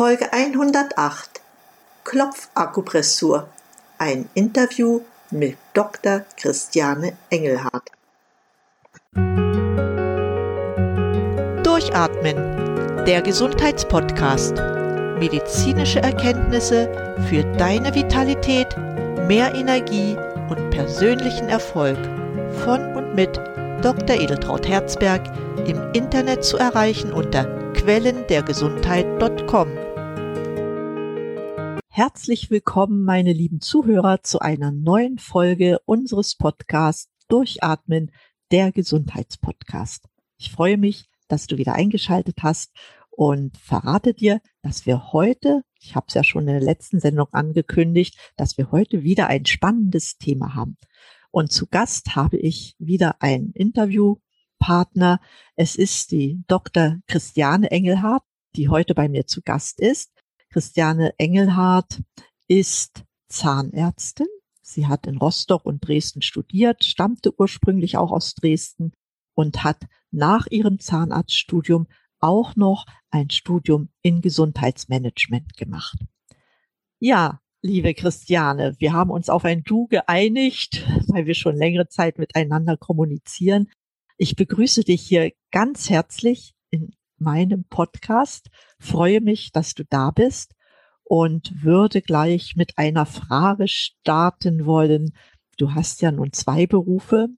Folge 108 Klopfakupressur. Ein Interview mit Dr. Christiane Engelhardt. Durchatmen, der Gesundheitspodcast. Medizinische Erkenntnisse für deine Vitalität, mehr Energie und persönlichen Erfolg von und mit Dr. Edeltraut Herzberg im Internet zu erreichen unter quellendergesundheit.com. Herzlich willkommen, meine lieben Zuhörer, zu einer neuen Folge unseres Podcasts Durchatmen, der Gesundheitspodcast. Ich freue mich, dass du wieder eingeschaltet hast und verrate dir, dass wir heute, ich habe es ja schon in der letzten Sendung angekündigt, dass wir heute wieder ein spannendes Thema haben. Und zu Gast habe ich wieder ein Interview Partner. Es ist die Dr. Christiane Engelhardt, die heute bei mir zu Gast ist. Christiane Engelhardt ist Zahnärztin. Sie hat in Rostock und Dresden studiert, stammte ursprünglich auch aus Dresden und hat nach ihrem Zahnarztstudium auch noch ein Studium in Gesundheitsmanagement gemacht. Ja, liebe Christiane, wir haben uns auf ein Du geeinigt, weil wir schon längere Zeit miteinander kommunizieren. Ich begrüße dich hier ganz herzlich in meinem Podcast, freue mich, dass du da bist und würde gleich mit einer Frage starten wollen. Du hast ja nun zwei Berufe.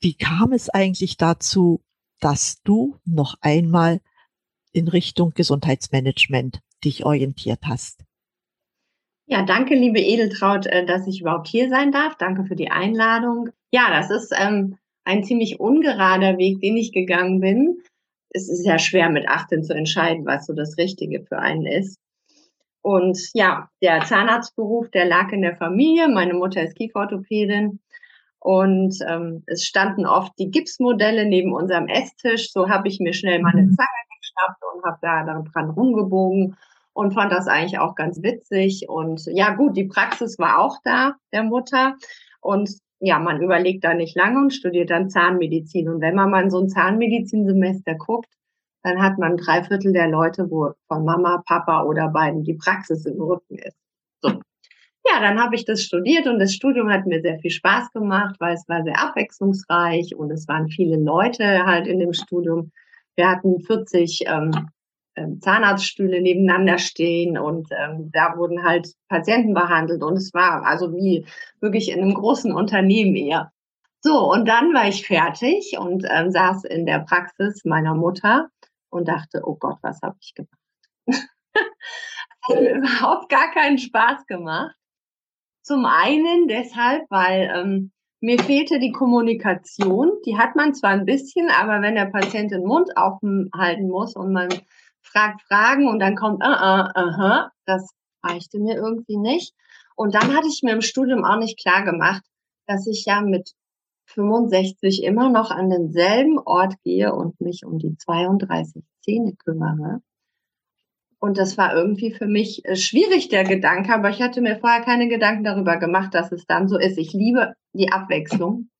Wie kam es eigentlich dazu, dass du noch einmal in Richtung Gesundheitsmanagement dich orientiert hast? Ja, danke, liebe Edeltraut, äh, dass ich überhaupt hier sein darf. Danke für die Einladung. Ja, das ist ähm, ein ziemlich ungerader Weg, den ich gegangen bin. Es ist ja schwer mit 18 zu entscheiden, was so das Richtige für einen ist. Und ja, der Zahnarztberuf, der lag in der Familie. Meine Mutter ist Kieferorthopädin. Und ähm, es standen oft die Gipsmodelle neben unserem Esstisch. So habe ich mir schnell meine mhm. Zange geschnappt und habe da dran rumgebogen und fand das eigentlich auch ganz witzig. Und ja, gut, die Praxis war auch da, der Mutter. Und ja, man überlegt da nicht lange und studiert dann Zahnmedizin. Und wenn man mal so ein Zahnmedizinsemester guckt, dann hat man drei Viertel der Leute, wo von Mama, Papa oder beiden die Praxis im Rücken ist. So. Ja, dann habe ich das studiert und das Studium hat mir sehr viel Spaß gemacht, weil es war sehr abwechslungsreich und es waren viele Leute halt in dem Studium. Wir hatten 40 ähm, ähm, Zahnarztstühle nebeneinander stehen und ähm, da wurden halt Patienten behandelt und es war also wie wirklich in einem großen Unternehmen eher. So, und dann war ich fertig und ähm, saß in der Praxis meiner Mutter und dachte, oh Gott, was habe ich gemacht? hat mir überhaupt gar keinen Spaß gemacht. Zum einen deshalb, weil ähm, mir fehlte die Kommunikation. Die hat man zwar ein bisschen, aber wenn der Patient den Mund aufhalten muss und man fragt Fragen und dann kommt, uh, uh, uh, das reichte mir irgendwie nicht. Und dann hatte ich mir im Studium auch nicht klar gemacht, dass ich ja mit 65 immer noch an denselben Ort gehe und mich um die 32 Zähne kümmere. Und das war irgendwie für mich äh, schwierig, der Gedanke, aber ich hatte mir vorher keine Gedanken darüber gemacht, dass es dann so ist. Ich liebe die Abwechslung.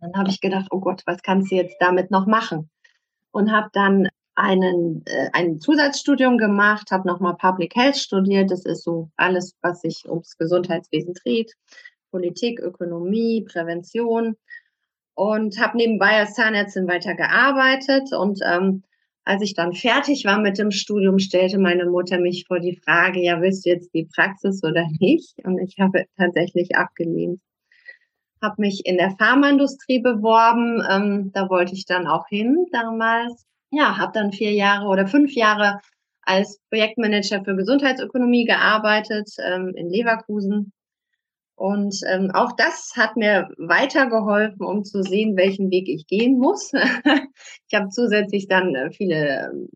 Dann habe ich gedacht, oh Gott, was kannst du jetzt damit noch machen? Und habe dann einen, äh, ein Zusatzstudium gemacht, habe nochmal Public Health studiert. Das ist so alles, was sich ums Gesundheitswesen dreht. Politik, Ökonomie, Prävention. Und habe nebenbei als Zahnärztin weiter gearbeitet. Und ähm, als ich dann fertig war mit dem Studium, stellte meine Mutter mich vor die Frage, ja, willst du jetzt die Praxis oder nicht? Und ich habe tatsächlich abgelehnt. Habe mich in der Pharmaindustrie beworben. Ähm, da wollte ich dann auch hin damals ja, habe dann vier Jahre oder fünf Jahre als Projektmanager für Gesundheitsökonomie gearbeitet ähm, in Leverkusen. Und ähm, auch das hat mir weitergeholfen, um zu sehen, welchen Weg ich gehen muss. ich habe zusätzlich dann äh, viele ähm,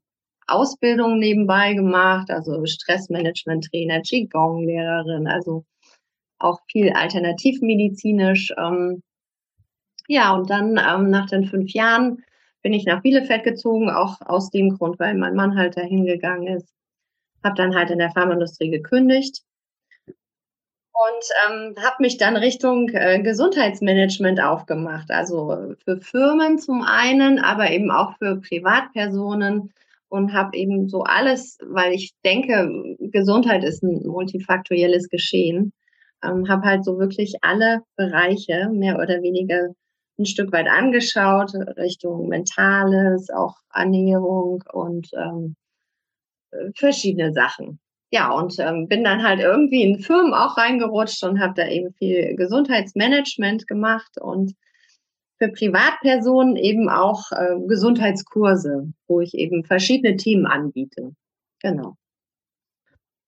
Ausbildungen nebenbei gemacht, also Stressmanagement-Trainer, Qigong-Lehrerin, also auch viel alternativmedizinisch. Ähm, ja, und dann ähm, nach den fünf Jahren bin ich nach Bielefeld gezogen, auch aus dem Grund, weil mein Mann halt dahin gegangen ist. Habe dann halt in der Pharmaindustrie gekündigt und ähm, habe mich dann Richtung äh, Gesundheitsmanagement aufgemacht. Also für Firmen zum einen, aber eben auch für Privatpersonen und habe eben so alles, weil ich denke, Gesundheit ist ein multifaktorielles Geschehen, ähm, habe halt so wirklich alle Bereiche mehr oder weniger ein Stück weit angeschaut, Richtung Mentales, auch Ernährung und ähm, verschiedene Sachen. Ja, und ähm, bin dann halt irgendwie in Firmen auch reingerutscht und habe da eben viel Gesundheitsmanagement gemacht und für Privatpersonen eben auch äh, Gesundheitskurse, wo ich eben verschiedene Themen anbiete. Genau.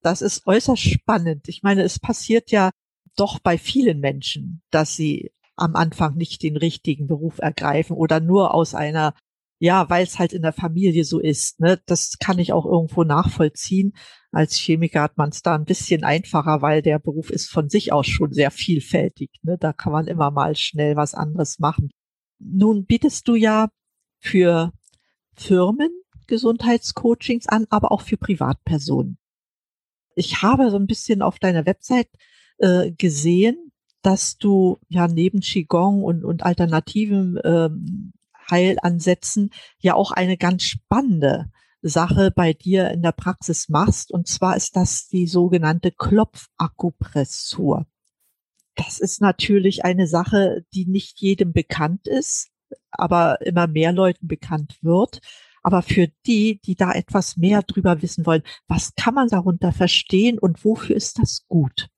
Das ist äußerst spannend. Ich meine, es passiert ja doch bei vielen Menschen, dass sie am Anfang nicht den richtigen Beruf ergreifen oder nur aus einer, ja, weil es halt in der Familie so ist. Ne? Das kann ich auch irgendwo nachvollziehen. Als Chemiker hat man es da ein bisschen einfacher, weil der Beruf ist von sich aus schon sehr vielfältig. Ne? Da kann man immer mal schnell was anderes machen. Nun bietest du ja für Firmen Gesundheitscoachings an, aber auch für Privatpersonen. Ich habe so ein bisschen auf deiner Website äh, gesehen, dass du ja neben Qigong und, und alternativen ähm, Heilansätzen ja auch eine ganz spannende Sache bei dir in der Praxis machst. Und zwar ist das die sogenannte Klopfakupressur. Das ist natürlich eine Sache, die nicht jedem bekannt ist, aber immer mehr Leuten bekannt wird. Aber für die, die da etwas mehr drüber wissen wollen, was kann man darunter verstehen und wofür ist das gut?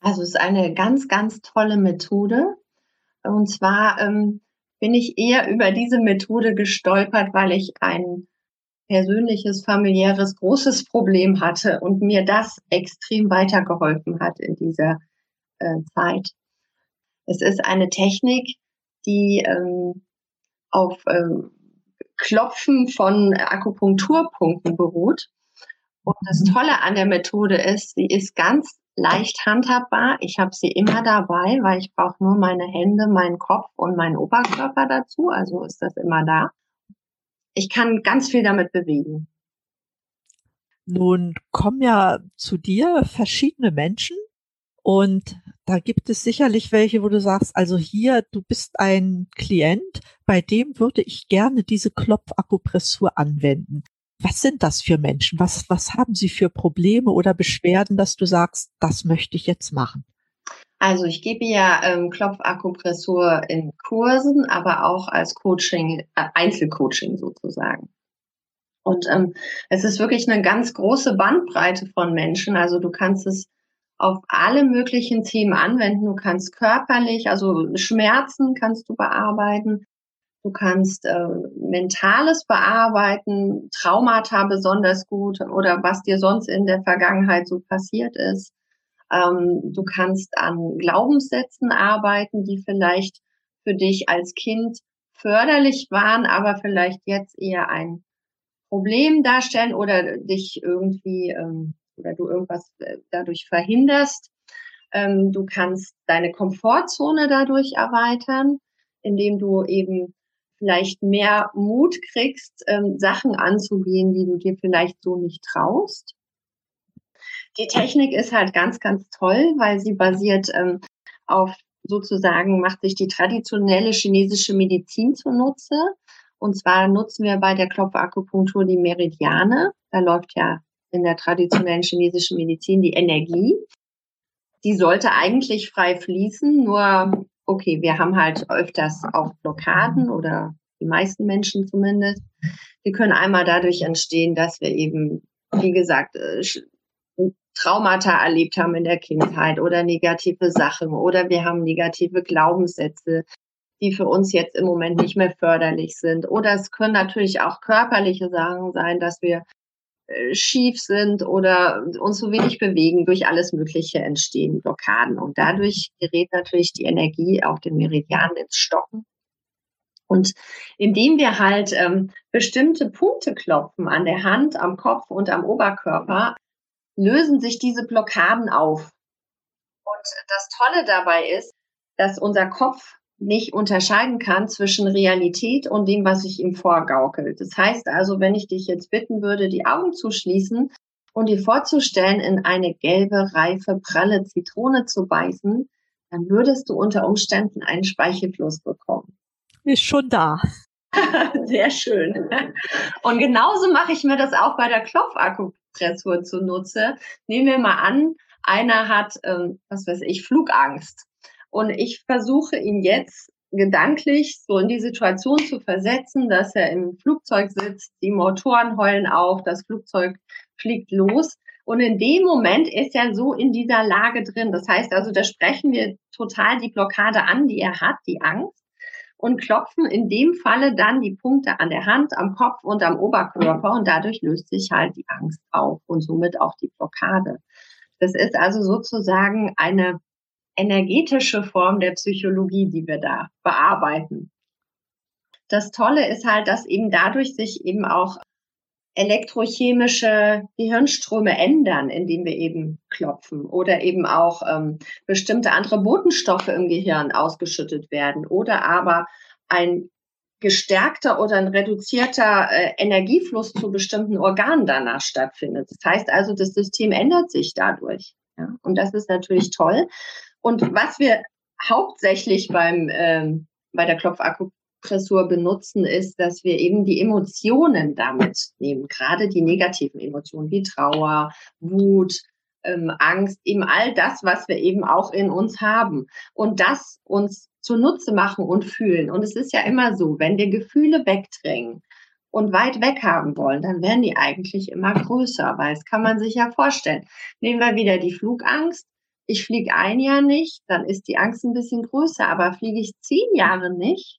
Also es ist eine ganz, ganz tolle Methode. Und zwar ähm, bin ich eher über diese Methode gestolpert, weil ich ein persönliches, familiäres, großes Problem hatte und mir das extrem weitergeholfen hat in dieser äh, Zeit. Es ist eine Technik, die ähm, auf ähm, Klopfen von Akupunkturpunkten beruht. Und das mhm. Tolle an der Methode ist, sie ist ganz leicht handhabbar. Ich habe sie immer dabei, weil ich brauche nur meine Hände, meinen Kopf und meinen Oberkörper dazu. Also ist das immer da. Ich kann ganz viel damit bewegen. Nun kommen ja zu dir verschiedene Menschen und da gibt es sicherlich welche, wo du sagst, also hier, du bist ein Klient, bei dem würde ich gerne diese Klopfakupressur anwenden. Was sind das für Menschen? Was, was haben sie für Probleme oder Beschwerden, dass du sagst, das möchte ich jetzt machen? Also ich gebe ja ähm, Klopfakupressur in Kursen, aber auch als Coaching, äh, Einzelcoaching sozusagen. Und ähm, es ist wirklich eine ganz große Bandbreite von Menschen. Also du kannst es auf alle möglichen Themen anwenden. Du kannst körperlich, also Schmerzen kannst du bearbeiten. Du kannst äh, Mentales bearbeiten, Traumata besonders gut oder was dir sonst in der Vergangenheit so passiert ist. Ähm, du kannst an Glaubenssätzen arbeiten, die vielleicht für dich als Kind förderlich waren, aber vielleicht jetzt eher ein Problem darstellen oder dich irgendwie ähm, oder du irgendwas äh, dadurch verhinderst. Ähm, du kannst deine Komfortzone dadurch erweitern, indem du eben vielleicht mehr Mut kriegst, ähm, Sachen anzugehen, die du dir vielleicht so nicht traust. Die Technik ist halt ganz, ganz toll, weil sie basiert ähm, auf sozusagen, macht sich die traditionelle chinesische Medizin zunutze. Und zwar nutzen wir bei der Klopfakupunktur die Meridiane. Da läuft ja in der traditionellen chinesischen Medizin die Energie. Die sollte eigentlich frei fließen, nur okay, wir haben halt öfters auch Blockaden oder die meisten Menschen zumindest. Die können einmal dadurch entstehen, dass wir eben, wie gesagt, äh, Traumata erlebt haben in der Kindheit oder negative Sachen oder wir haben negative Glaubenssätze, die für uns jetzt im Moment nicht mehr förderlich sind. Oder es können natürlich auch körperliche Sachen sein, dass wir schief sind oder uns so wenig bewegen, durch alles Mögliche entstehen Blockaden. Und dadurch gerät natürlich die Energie auf den Meridian ins Stocken. Und indem wir halt ähm, bestimmte Punkte klopfen an der Hand, am Kopf und am Oberkörper, lösen sich diese Blockaden auf. Und das Tolle dabei ist, dass unser Kopf nicht unterscheiden kann zwischen Realität und dem, was ich ihm vorgaukelt. Das heißt also, wenn ich dich jetzt bitten würde, die Augen zu schließen und dir vorzustellen, in eine gelbe, reife, pralle Zitrone zu beißen, dann würdest du unter Umständen einen Speichelfluss bekommen. Ist schon da. Sehr schön. Und genauso mache ich mir das auch bei der Klopfakupressur zunutze. Nehmen wir mal an, einer hat, ähm, was weiß ich, Flugangst. Und ich versuche ihn jetzt gedanklich so in die Situation zu versetzen, dass er im Flugzeug sitzt, die Motoren heulen auf, das Flugzeug fliegt los. Und in dem Moment ist er so in dieser Lage drin. Das heißt also, da sprechen wir total die Blockade an, die er hat, die Angst, und klopfen in dem Falle dann die Punkte an der Hand, am Kopf und am Oberkörper. Und dadurch löst sich halt die Angst auf und somit auch die Blockade. Das ist also sozusagen eine energetische Form der Psychologie, die wir da bearbeiten. Das Tolle ist halt, dass eben dadurch sich eben auch elektrochemische Gehirnströme ändern, indem wir eben klopfen oder eben auch ähm, bestimmte andere Botenstoffe im Gehirn ausgeschüttet werden oder aber ein gestärkter oder ein reduzierter äh, Energiefluss zu bestimmten Organen danach stattfindet. Das heißt also, das System ändert sich dadurch. Ja? Und das ist natürlich toll. Und was wir hauptsächlich beim, ähm, bei der Klopfakupressur benutzen, ist, dass wir eben die Emotionen damit nehmen, gerade die negativen Emotionen wie Trauer, Wut, ähm, Angst, eben all das, was wir eben auch in uns haben. Und das uns zunutze machen und fühlen. Und es ist ja immer so, wenn wir Gefühle wegdrängen, und weit weg haben wollen, dann werden die eigentlich immer größer, weil es kann man sich ja vorstellen. Nehmen wir wieder die Flugangst ich fliege ein Jahr nicht, dann ist die Angst ein bisschen größer, aber fliege ich zehn Jahre nicht,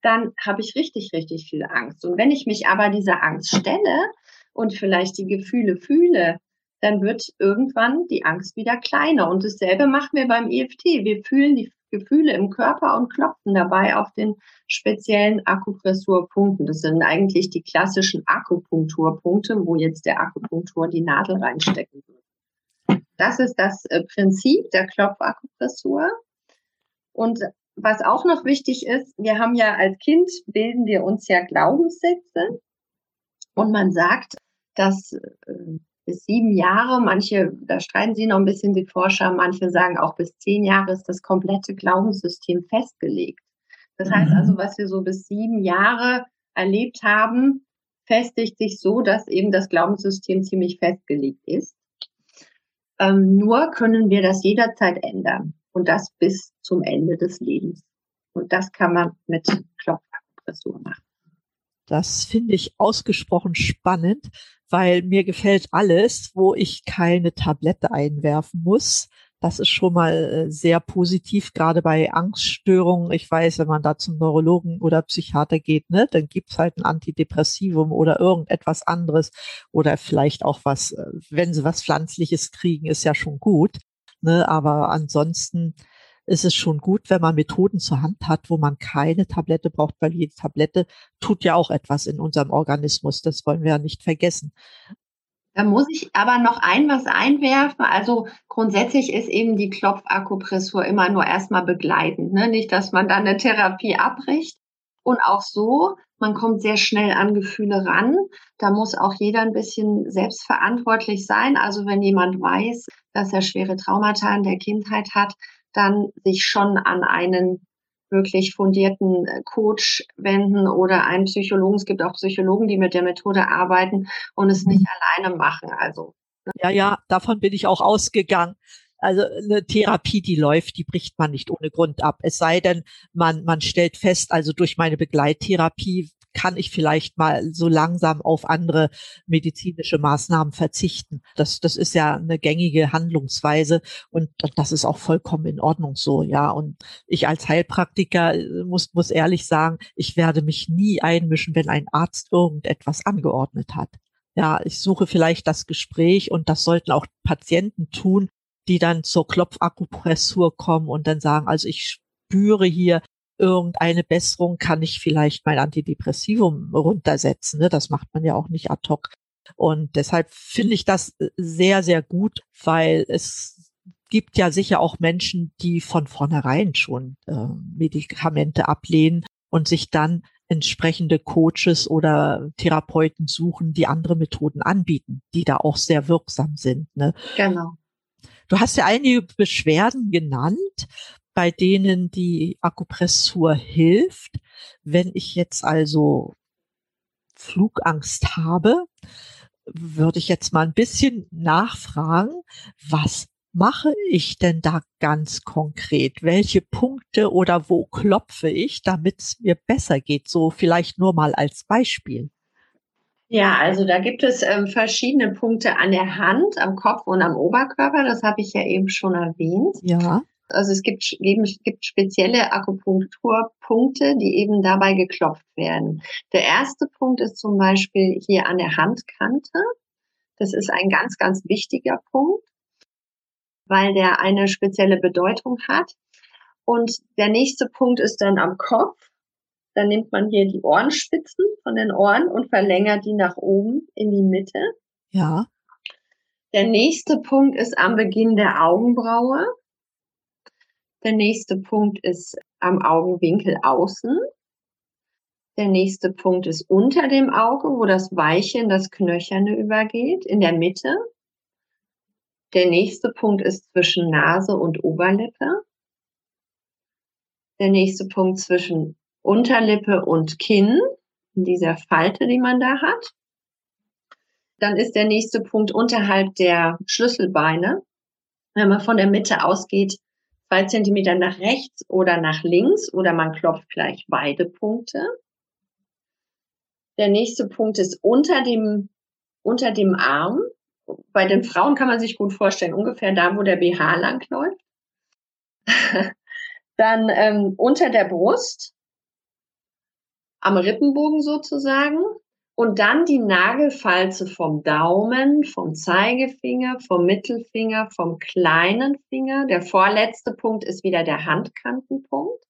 dann habe ich richtig, richtig viel Angst. Und wenn ich mich aber dieser Angst stelle und vielleicht die Gefühle fühle, dann wird irgendwann die Angst wieder kleiner. Und dasselbe machen wir beim EFT. Wir fühlen die Gefühle im Körper und klopfen dabei auf den speziellen Akupressurpunkten. Das sind eigentlich die klassischen Akupunkturpunkte, wo jetzt der Akupunktur die Nadel reinstecken wird. Das ist das äh, Prinzip der Klopfakupressur. Und was auch noch wichtig ist, wir haben ja als Kind bilden wir uns ja Glaubenssätze. Und man sagt, dass äh, bis sieben Jahre, manche, da streiten sie noch ein bisschen die Forscher, manche sagen auch bis zehn Jahre ist das komplette Glaubenssystem festgelegt. Das heißt mhm. also, was wir so bis sieben Jahre erlebt haben, festigt sich so, dass eben das Glaubenssystem ziemlich festgelegt ist. Ähm, nur können wir das jederzeit ändern und das bis zum Ende des Lebens. Und das kann man mit Klopfakupressur machen. Das finde ich ausgesprochen spannend, weil mir gefällt alles, wo ich keine Tablette einwerfen muss. Das ist schon mal äh, sehr positiv, gerade bei Angststörungen. Ich weiß, wenn man da zum Neurologen oder Psychiater geht, ne, dann gibt's halt ein Antidepressivum oder irgendetwas anderes oder vielleicht auch was, äh, wenn sie was Pflanzliches kriegen, ist ja schon gut. Ne, aber ansonsten ist es schon gut, wenn man Methoden zur Hand hat, wo man keine Tablette braucht, weil jede Tablette tut ja auch etwas in unserem Organismus. Das wollen wir ja nicht vergessen. Da muss ich aber noch ein was einwerfen. Also grundsätzlich ist eben die Klopfakupressur immer nur erstmal begleitend. Ne? Nicht, dass man dann eine Therapie abbricht. Und auch so, man kommt sehr schnell an Gefühle ran. Da muss auch jeder ein bisschen selbstverantwortlich sein. Also wenn jemand weiß, dass er schwere Traumata in der Kindheit hat, dann sich schon an einen wirklich fundierten äh, Coach wenden oder einen Psychologen. Es gibt auch Psychologen, die mit der Methode arbeiten und es nicht mhm. alleine machen. Also. Ne? Ja, ja, davon bin ich auch ausgegangen. Also eine Therapie, die läuft, die bricht man nicht ohne Grund ab. Es sei denn, man, man stellt fest, also durch meine Begleittherapie kann ich vielleicht mal so langsam auf andere medizinische Maßnahmen verzichten. Das, das ist ja eine gängige Handlungsweise und das ist auch vollkommen in Ordnung so, ja. Und ich als Heilpraktiker äh, muss, muss ehrlich sagen, ich werde mich nie einmischen, wenn ein Arzt irgendetwas angeordnet hat. Ja, ich suche vielleicht das Gespräch und das sollten auch Patienten tun, die dann zur Klopfakupressur kommen und dann sagen, also ich spüre hier irgendeine Besserung, kann ich vielleicht mein Antidepressivum runtersetzen. Ne? Das macht man ja auch nicht ad hoc. Und deshalb finde ich das äh, sehr, sehr gut, weil es gibt ja sicher auch Menschen, die von vornherein schon äh, Medikamente ablehnen und sich dann entsprechende Coaches oder Therapeuten suchen, die andere Methoden anbieten, die da auch sehr wirksam sind. Ne? Genau. Du hast ja einige Beschwerden genannt bei denen die Akupressur hilft. Wenn ich jetzt also Flugangst habe, würde ich jetzt mal ein bisschen nachfragen, was mache ich denn da ganz konkret? Welche Punkte oder wo klopfe ich, damit es mir besser geht? So vielleicht nur mal als Beispiel. Ja, also da gibt es ähm, verschiedene Punkte an der Hand, am Kopf und am Oberkörper. Das habe ich ja eben schon erwähnt. Ja. Also es gibt, eben, es gibt spezielle Akupunkturpunkte, die eben dabei geklopft werden. Der erste Punkt ist zum Beispiel hier an der Handkante. Das ist ein ganz, ganz wichtiger Punkt, weil der eine spezielle Bedeutung hat. Und der nächste Punkt ist dann am Kopf. Dann nimmt man hier die Ohrenspitzen von den Ohren und verlängert die nach oben in die Mitte. Ja. Der nächste Punkt ist am Beginn der Augenbraue. Der nächste Punkt ist am Augenwinkel außen. Der nächste Punkt ist unter dem Auge, wo das Weiche in das Knöcherne übergeht, in der Mitte. Der nächste Punkt ist zwischen Nase und Oberlippe. Der nächste Punkt zwischen Unterlippe und Kinn, in dieser Falte, die man da hat. Dann ist der nächste Punkt unterhalb der Schlüsselbeine. Wenn man von der Mitte ausgeht, zwei Zentimeter nach rechts oder nach links oder man klopft gleich beide Punkte. Der nächste Punkt ist unter dem, unter dem Arm. Bei den Frauen kann man sich gut vorstellen, ungefähr da, wo der BH langläuft. Dann ähm, unter der Brust, am Rippenbogen sozusagen. Und dann die Nagelfalze vom Daumen, vom Zeigefinger, vom Mittelfinger, vom kleinen Finger. Der vorletzte Punkt ist wieder der Handkantenpunkt.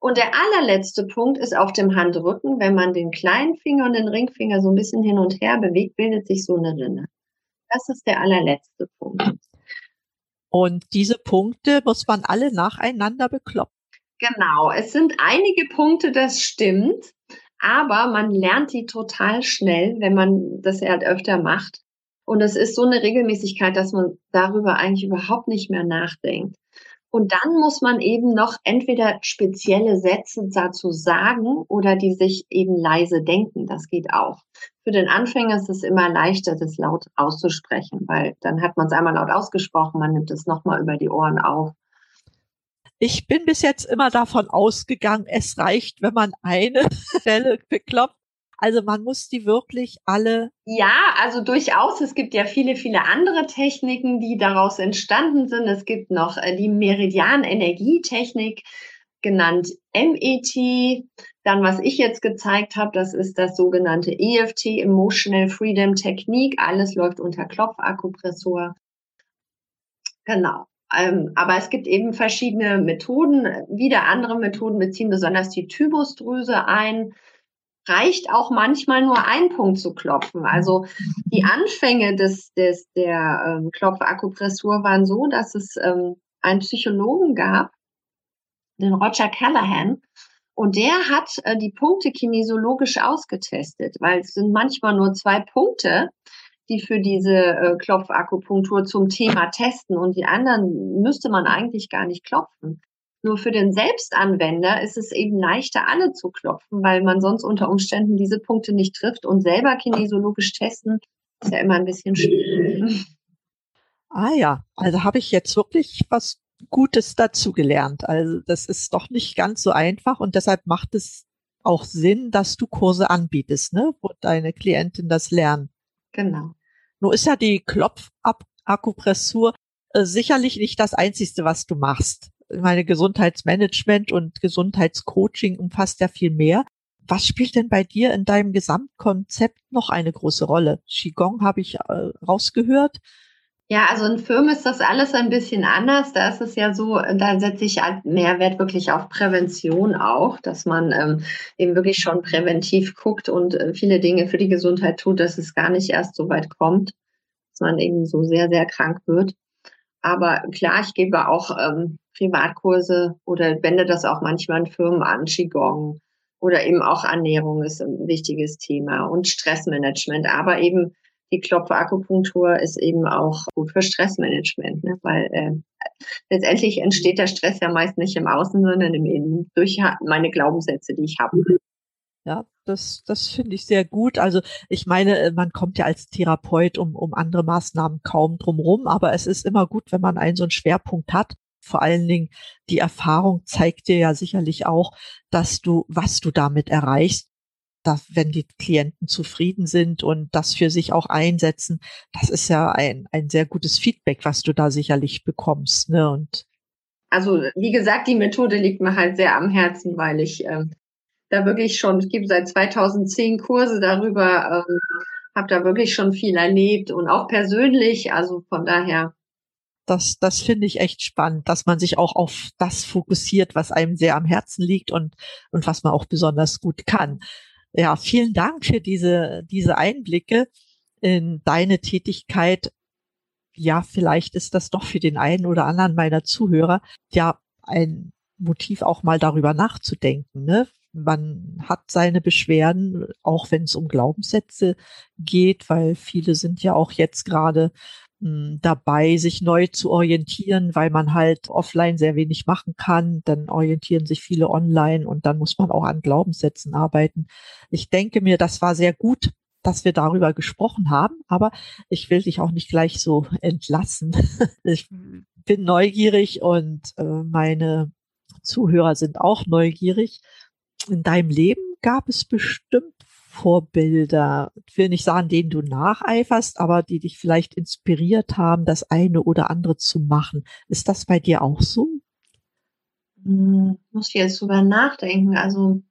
Und der allerletzte Punkt ist auf dem Handrücken. Wenn man den kleinen Finger und den Ringfinger so ein bisschen hin und her bewegt, bildet sich so eine Rinne. Das ist der allerletzte Punkt. Und diese Punkte muss man alle nacheinander bekloppen. Genau, es sind einige Punkte, das stimmt. Aber man lernt die total schnell, wenn man das halt öfter macht. Und es ist so eine Regelmäßigkeit, dass man darüber eigentlich überhaupt nicht mehr nachdenkt. Und dann muss man eben noch entweder spezielle Sätze dazu sagen oder die sich eben leise denken. Das geht auch. Für den Anfänger ist es immer leichter, das laut auszusprechen, weil dann hat man es einmal laut ausgesprochen, man nimmt es nochmal über die Ohren auf. Ich bin bis jetzt immer davon ausgegangen, es reicht, wenn man eine Stelle bekloppt. Also man muss die wirklich alle. Ja, also durchaus. Es gibt ja viele, viele andere Techniken, die daraus entstanden sind. Es gibt noch äh, die Meridian-Energietechnik, genannt MET. Dann, was ich jetzt gezeigt habe, das ist das sogenannte EFT, Emotional Freedom Technique. Alles läuft unter Klopfakupressor. Genau. Ähm, aber es gibt eben verschiedene Methoden. Wieder andere Methoden beziehen besonders die Thymusdrüse ein. Reicht auch manchmal nur ein Punkt zu klopfen. Also die Anfänge des, des, der ähm, Klopfakupressur waren so, dass es ähm, einen Psychologen gab, den Roger Callahan, und der hat äh, die Punkte kinesiologisch ausgetestet, weil es sind manchmal nur zwei Punkte, die für diese äh, Klopfakupunktur zum Thema testen und die anderen müsste man eigentlich gar nicht klopfen. Nur für den Selbstanwender ist es eben leichter, alle zu klopfen, weil man sonst unter Umständen diese Punkte nicht trifft und selber kinesiologisch testen ist ja immer ein bisschen schwierig. Ah ja, also habe ich jetzt wirklich was Gutes dazu gelernt. Also das ist doch nicht ganz so einfach und deshalb macht es auch Sinn, dass du Kurse anbietest, ne, wo deine Klientin das lernen. Genau. Nur ist ja die Klopfakupressur äh, sicherlich nicht das Einzige, was du machst. Meine Gesundheitsmanagement und Gesundheitscoaching umfasst ja viel mehr. Was spielt denn bei dir in deinem Gesamtkonzept noch eine große Rolle? Qigong habe ich äh, rausgehört. Ja, also in Firmen ist das alles ein bisschen anders. Da ist es ja so, da setze ich halt Mehrwert wirklich auf Prävention auch, dass man ähm, eben wirklich schon präventiv guckt und äh, viele Dinge für die Gesundheit tut, dass es gar nicht erst so weit kommt, dass man eben so sehr, sehr krank wird. Aber klar, ich gebe auch ähm, Privatkurse oder wende das auch manchmal in Firmen an, Qigong oder eben auch Ernährung ist ein wichtiges Thema und Stressmanagement, aber eben die Klopfer-Akupunktur ist eben auch gut für Stressmanagement, ne? weil äh, letztendlich entsteht der Stress ja meist nicht im Außen, sondern im Innen durch meine Glaubenssätze, die ich habe. Ja, das, das finde ich sehr gut. Also ich meine, äh, man kommt ja als Therapeut um, um andere Maßnahmen kaum drumherum, aber es ist immer gut, wenn man einen so einen Schwerpunkt hat. Vor allen Dingen die Erfahrung zeigt dir ja sicherlich auch, dass du, was du damit erreichst, dass, wenn die Klienten zufrieden sind und das für sich auch einsetzen, das ist ja ein, ein sehr gutes Feedback, was du da sicherlich bekommst. Ne? Und also wie gesagt, die Methode liegt mir halt sehr am Herzen, weil ich ähm, da wirklich schon, es gibt seit 2010 Kurse darüber, ähm, habe da wirklich schon viel erlebt und auch persönlich, also von daher. Das, das finde ich echt spannend, dass man sich auch auf das fokussiert, was einem sehr am Herzen liegt und, und was man auch besonders gut kann. Ja, vielen Dank für diese, diese Einblicke in deine Tätigkeit. Ja, vielleicht ist das doch für den einen oder anderen meiner Zuhörer ja ein Motiv auch mal darüber nachzudenken. Ne? Man hat seine Beschwerden, auch wenn es um Glaubenssätze geht, weil viele sind ja auch jetzt gerade dabei, sich neu zu orientieren, weil man halt offline sehr wenig machen kann. Dann orientieren sich viele online und dann muss man auch an Glaubenssätzen arbeiten. Ich denke mir, das war sehr gut, dass wir darüber gesprochen haben, aber ich will dich auch nicht gleich so entlassen. Ich bin neugierig und äh, meine Zuhörer sind auch neugierig. In deinem Leben gab es bestimmt Vorbilder, ich will nicht sagen, denen du nacheiferst, aber die dich vielleicht inspiriert haben, das eine oder andere zu machen. Ist das bei dir auch so? Hm, muss ich jetzt drüber nachdenken. Also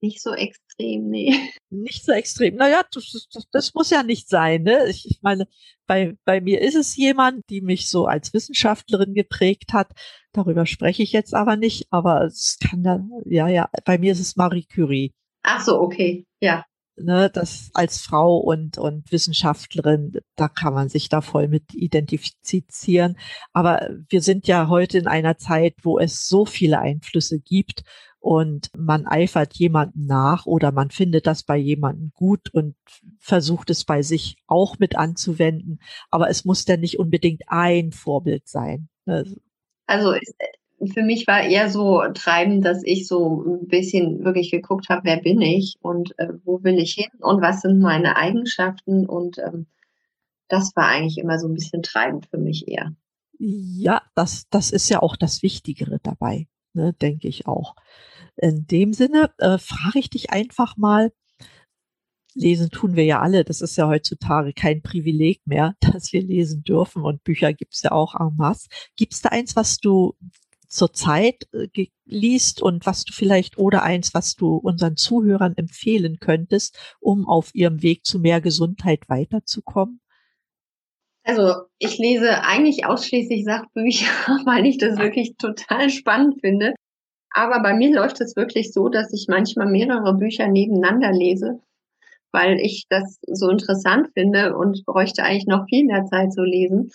nicht so extrem, nee. Nicht so extrem. Naja, das, das, das muss ja nicht sein. Ne? Ich, ich meine, bei, bei mir ist es jemand, die mich so als Wissenschaftlerin geprägt hat. Darüber spreche ich jetzt aber nicht, aber es kann dann, ja, ja, bei mir ist es Marie Curie. Ach so, okay, ja. Ne, das als Frau und, und Wissenschaftlerin, da kann man sich da voll mit identifizieren. Aber wir sind ja heute in einer Zeit, wo es so viele Einflüsse gibt und man eifert jemanden nach oder man findet das bei jemandem gut und versucht es bei sich auch mit anzuwenden. Aber es muss dann nicht unbedingt ein Vorbild sein. Ne? Also für mich war eher so treibend, dass ich so ein bisschen wirklich geguckt habe, wer bin ich und äh, wo will ich hin und was sind meine Eigenschaften und ähm, das war eigentlich immer so ein bisschen treibend für mich eher. Ja, das, das ist ja auch das Wichtigere dabei, ne, denke ich auch. In dem Sinne äh, frage ich dich einfach mal, lesen tun wir ja alle, das ist ja heutzutage kein Privileg mehr, dass wir lesen dürfen und Bücher gibt's ja auch en masse. Gibt's da eins, was du zurzeit äh, liest und was du vielleicht oder eins, was du unseren Zuhörern empfehlen könntest, um auf ihrem Weg zu mehr Gesundheit weiterzukommen? Also ich lese eigentlich ausschließlich Sachbücher, weil ich das wirklich total spannend finde. Aber bei mir läuft es wirklich so, dass ich manchmal mehrere Bücher nebeneinander lese, weil ich das so interessant finde und bräuchte eigentlich noch viel mehr Zeit zu lesen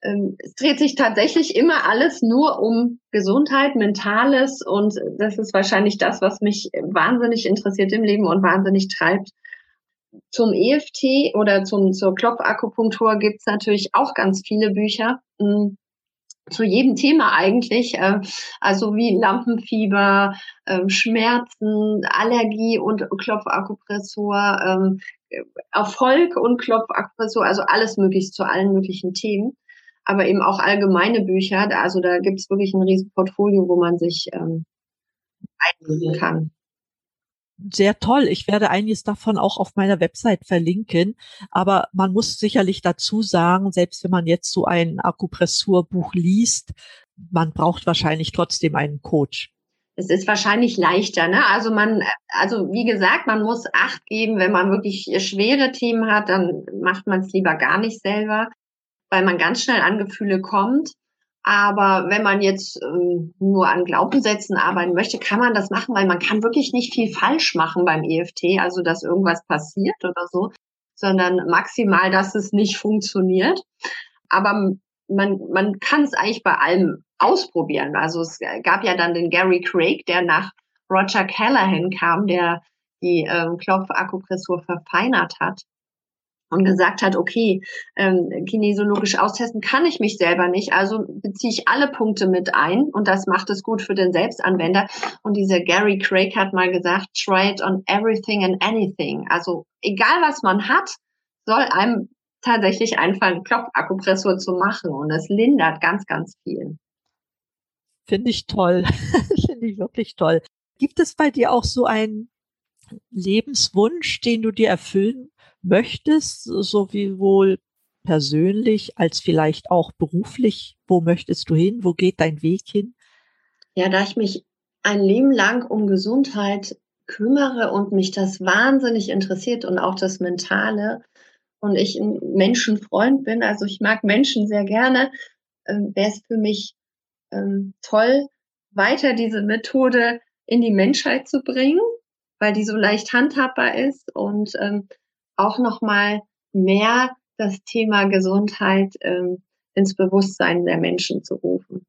es dreht sich tatsächlich immer alles nur um Gesundheit, Mentales und das ist wahrscheinlich das, was mich wahnsinnig interessiert im Leben und wahnsinnig treibt. Zum EFT oder zum, zur Klopfakupunktur gibt's natürlich auch ganz viele Bücher. Hm, zu jedem Thema eigentlich, äh, also wie Lampenfieber, ähm, Schmerzen, Allergie und Klopfakupressur, ähm, Erfolg und Klopfakupressur, also alles möglich zu allen möglichen Themen aber eben auch allgemeine Bücher. Also da gibt es wirklich ein riesen Portfolio, wo man sich ähm, einlesen kann. Sehr toll. Ich werde einiges davon auch auf meiner Website verlinken. Aber man muss sicherlich dazu sagen, selbst wenn man jetzt so ein Akupressurbuch liest, man braucht wahrscheinlich trotzdem einen Coach. Es ist wahrscheinlich leichter, ne? Also man, also wie gesagt, man muss Acht geben, wenn man wirklich schwere Themen hat, dann macht man es lieber gar nicht selber weil man ganz schnell an Gefühle kommt. Aber wenn man jetzt ähm, nur an Glaubenssätzen arbeiten möchte, kann man das machen, weil man kann wirklich nicht viel falsch machen beim EFT, also dass irgendwas passiert oder so, sondern maximal, dass es nicht funktioniert. Aber man, man kann es eigentlich bei allem ausprobieren. Also es gab ja dann den Gary Craig, der nach Roger Callahan kam, der die ähm, Klopfakupressur verfeinert hat. Und gesagt hat, okay, ähm, kinesiologisch austesten kann ich mich selber nicht, also beziehe ich alle Punkte mit ein und das macht es gut für den Selbstanwender. Und dieser Gary Craig hat mal gesagt, try it on everything and anything. Also egal was man hat, soll einem tatsächlich einfallen, Klopfakupressur zu machen und es lindert ganz, ganz viel. Finde ich toll. Finde ich wirklich toll. Gibt es bei dir auch so einen Lebenswunsch, den du dir erfüllen möchtest, sowohl persönlich als vielleicht auch beruflich? Wo möchtest du hin? Wo geht dein Weg hin? Ja, da ich mich ein Leben lang um Gesundheit kümmere und mich das wahnsinnig interessiert und auch das Mentale und ich ein Menschenfreund bin, also ich mag Menschen sehr gerne, ähm, wäre es für mich ähm, toll, weiter diese Methode in die Menschheit zu bringen, weil die so leicht handhabbar ist und ähm, auch noch mal mehr das Thema Gesundheit ähm, ins Bewusstsein der Menschen zu rufen.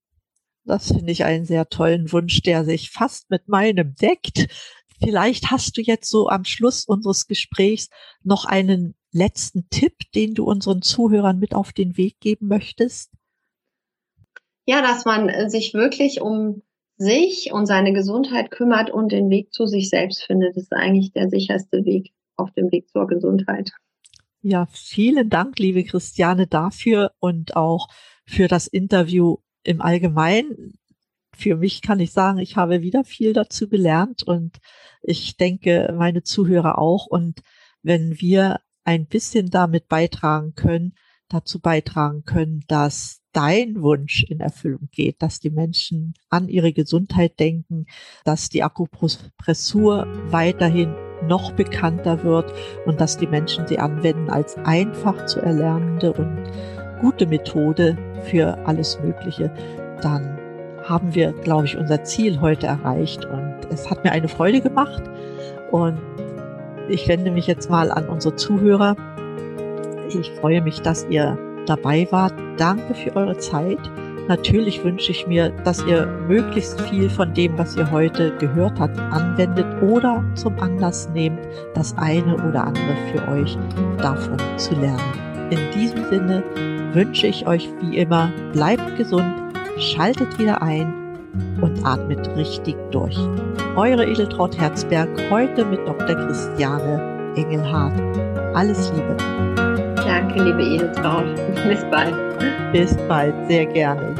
Das finde ich einen sehr tollen Wunsch, der sich fast mit meinem deckt. Vielleicht hast du jetzt so am Schluss unseres Gesprächs noch einen letzten Tipp, den du unseren Zuhörern mit auf den Weg geben möchtest? Ja, dass man äh, sich wirklich um sich und seine Gesundheit kümmert und den Weg zu sich selbst findet, ist eigentlich der sicherste Weg auf dem Weg zur Gesundheit. Ja, vielen Dank, liebe Christiane, dafür und auch für das Interview im Allgemeinen. Für mich kann ich sagen, ich habe wieder viel dazu gelernt und ich denke, meine Zuhörer auch. Und wenn wir ein bisschen damit beitragen können, dazu beitragen können, dass dein Wunsch in Erfüllung geht, dass die Menschen an ihre Gesundheit denken, dass die Akupressur weiterhin noch bekannter wird und dass die Menschen sie anwenden als einfach zu erlernende und gute Methode für alles Mögliche, dann haben wir, glaube ich, unser Ziel heute erreicht und es hat mir eine Freude gemacht und ich wende mich jetzt mal an unsere Zuhörer. Ich freue mich, dass ihr dabei wart. Danke für eure Zeit. Natürlich wünsche ich mir, dass ihr möglichst viel von dem, was ihr heute gehört habt, anwendet oder zum Anlass nehmt, das eine oder andere für euch davon zu lernen. In diesem Sinne wünsche ich euch wie immer, bleibt gesund, schaltet wieder ein und atmet richtig durch. Eure Edeltraut Herzberg heute mit Dr. Christiane Engelhardt. Alles Liebe. Danke, liebe Edeltraut. Bis bald. Bis bald, sehr gerne.